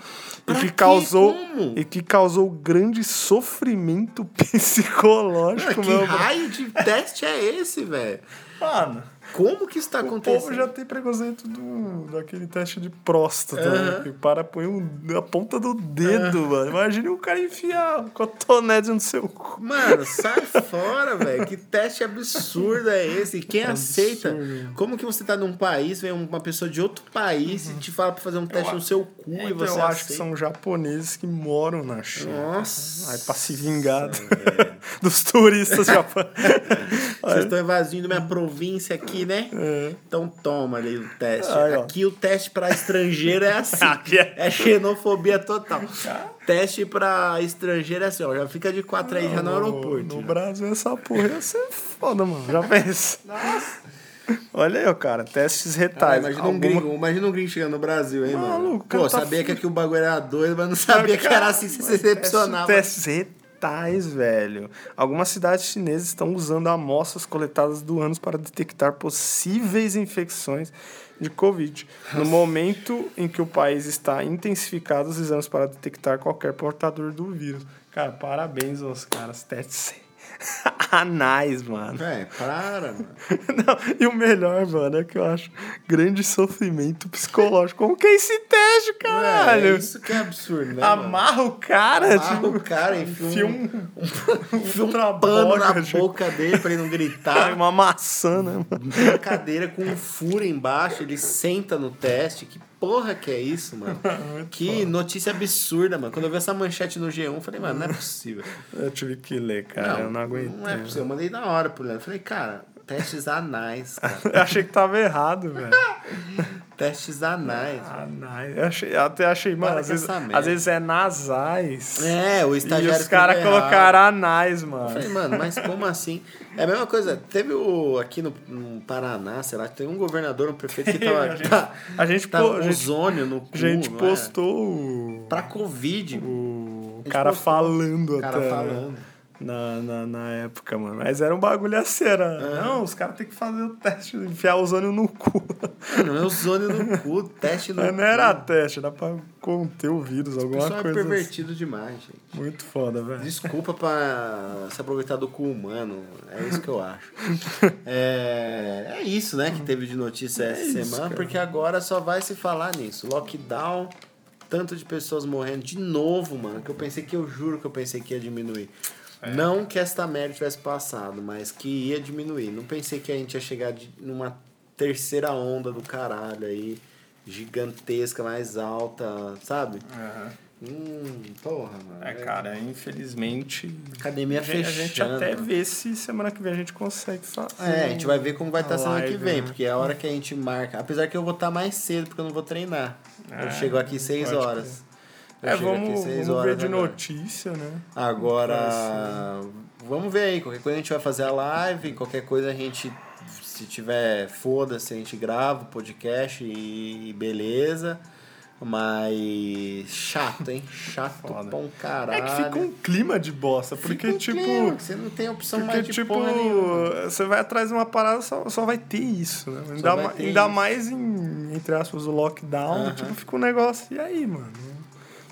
e que causou Como? e que causou grande sofrimento psicológico, que meu. raio de teste é esse, velho? Mano, Como que isso tá o acontecendo? povo já tem preconceito do, daquele teste de próstata, Aham. né? Que o cara põe um, a ponta do dedo, mano. Imagina o cara enfiar um cotonete no seu cu. Mano, sai fora, velho. Que teste absurdo é esse? E quem aceita? Como que você tá num país, vem uma pessoa de outro país e te fala pra fazer um teste no seu cu e Então, você eu acho que aceita? são japoneses que moram na China. Nossa. Aí pra se vingar do- dos turistas japoneses. Vocês estão invadindo minha província aqui, né? Então toma ali o teste. É. Aí, aqui o teste pra estrangeiro é assim. Aqui é- é xenofobia total. Teste pra estrangeiro é assim, ó. Já fica de quatro aí já no aeroporto. No já. Brasil, essa porra ia ser foda, mano. Já pensa. Olha aí, cara. Testes Ah, retais. imagina, um Alguma- gringo, imagina um gringo chegando no Brasil, hein, mano? Maluco, o Pô, cara tá sabia que fudido. aqui o bagulho era doido, mas não sabia que era assim, se Mas decepcionava. Testes retais, velho. Algumas cidades chinesas estão usando amostras coletadas do ânus para detectar possíveis infecções de Covid. No momento em que o país está intensificado os exames para detectar qualquer portador do vírus. Cara, parabéns aos caras. Testes anais, mano. É, para, mano. Não, e o melhor, mano, é que eu acho grande sofrimento psicológico. Como que é esse teste, caralho? isso que é absurdo, né, mano? Amarra o cara, Amarra tipo, o cara, enfia um, um, um outra pano na boca, tipo. boca dele pra ele não gritar. uma maçã, né, mano? uma cadeira com um furo embaixo, ele senta no teste. Que porra que é isso, mano? que notícia absurda, mano. Quando eu vi essa manchete no G1, eu falei, mano, não é possível. Eu tive que ler, cara, eu não aguentei. Não é possível. Eu mandei na hora pro Leandro. Falei, cara, testes anais, cara. Eu achei que tava errado, velho. Testes anais. Anais. Eu achei, eu até achei, mano, às vezes, às vezes é nasais. É, o e estagiário os caras colocaram anais, Eu mano. Falei, mano, mas como assim? É a mesma coisa. Teve o aqui no, no Paraná, sei lá, tem um governador, um prefeito que tava. A gente- tá, a gente tava pô- ozônio no cu. A gente é? postou o, Pra Covid. o cara postou. falando O cara até. né? falando. Na, na, na época, mano. Mas era um bagulho assim, era. É. Não, os caras têm que fazer o teste, enfiar ozônio no cu. Não é ozônio no cu, teste no Mas cu. não era teste, era pra conter o vírus, O alguma é coisa. assim. pervertido demais, gente. Muito foda, velho. Desculpa pra se aproveitar do cu humano. É isso que eu acho. É, é isso, né, que teve de notícia essa É isso, semana, cara. porque agora só vai se falar nisso. Lockdown, tanto de pessoas morrendo de novo, mano, que eu pensei que eu juro que eu pensei que ia diminuir. É. Não que esta merda tivesse passado, mas que ia diminuir. Não pensei que a gente ia chegar de, numa terceira onda do caralho aí, gigantesca, mais alta, sabe? Hum, porra, mano. É, cara, infelizmente. Academia a gente, a gente fechando. até vê se semana que vem a gente consegue fazer. É, a gente vai ver como vai estar a semana que vem, né? porque é a hora que a gente marca. Apesar que eu vou estar mais cedo, porque eu não vou treinar. eu É, chego aqui 6 pode horas. Eu É, vamos, vamos ver horas de agora. notícia, né? Agora, vamos ver aí. Qualquer coisa a gente vai fazer a live. Qualquer coisa a gente, se tiver foda-se, a gente grava o podcast e, beleza. Mas chato, hein? Chato Foda. pra um caralho. É que fica um clima de bosta, porque, um tipo. clima, você não tem opção Porque, mais de tipo, você vai atrás de uma parada, só, só vai ter isso, né? Ainda, ma- ainda isso. mais em, entre aspas, o lockdown, Aham. tipo, fica um negócio, e aí, mano?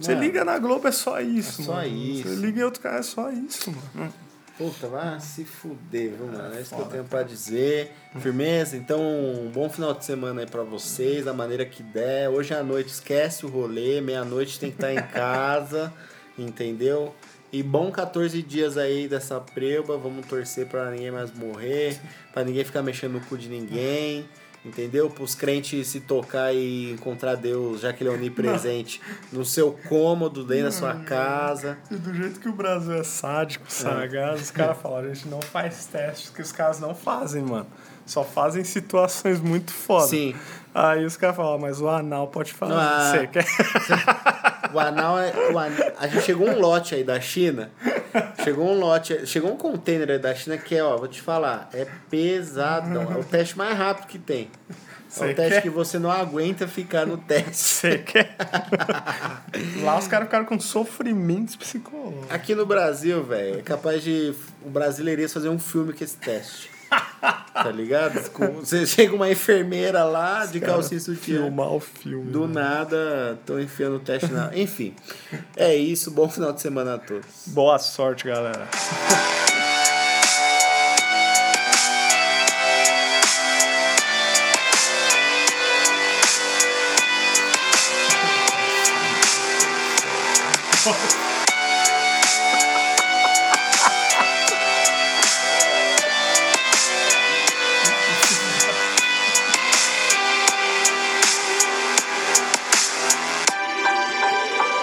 Você Mano, liga na Globo, é só isso, é só mano. isso. Você liga em outro cara, é só isso, mano. Puta, vai se fuder, viu, mano? É isso que eu tenho pra dizer. Firmeza? Então, um bom final de semana aí pra vocês, da maneira que der. Hoje à noite esquece o rolê, meia-noite tem que estar em casa, entendeu? E bom 14 dias aí dessa preba, vamos torcer pra ninguém mais morrer, pra ninguém ficar mexendo no cu de ninguém, entendeu? Pros crentes se tocar e encontrar Deus, já que ele é onipresente, no seu cômodo, dentro da sua casa. E do jeito que o Brasil é sádico, sagaz, os caras falam, a gente não faz testes, que os caras não fazem, mano. Só fazem situações muito foda. Sim. Aí os caras falam, mas o anal pode fazer. Ah. Você quer? O anal é. O anal, a gente chegou um lote aí da China. Chegou um lote, chegou um container da China que é, ó, vou te falar, é pesadão. É o teste mais rápido que tem. É Você o teste quer? que você não aguenta ficar no teste. Você quer? Lá os caras ficaram com sofrimentos psicológicos. Aqui no Brasil, velho, é capaz de o brasileirês fazer um filme com esse teste. Tá ligado? Com- Você chega uma enfermeira lá de calcinha sutiã. Filmar o filme. Do né? nada, estão enfiando o teste na. Enfim, é isso. Bom final de semana a todos. Boa sorte, galera.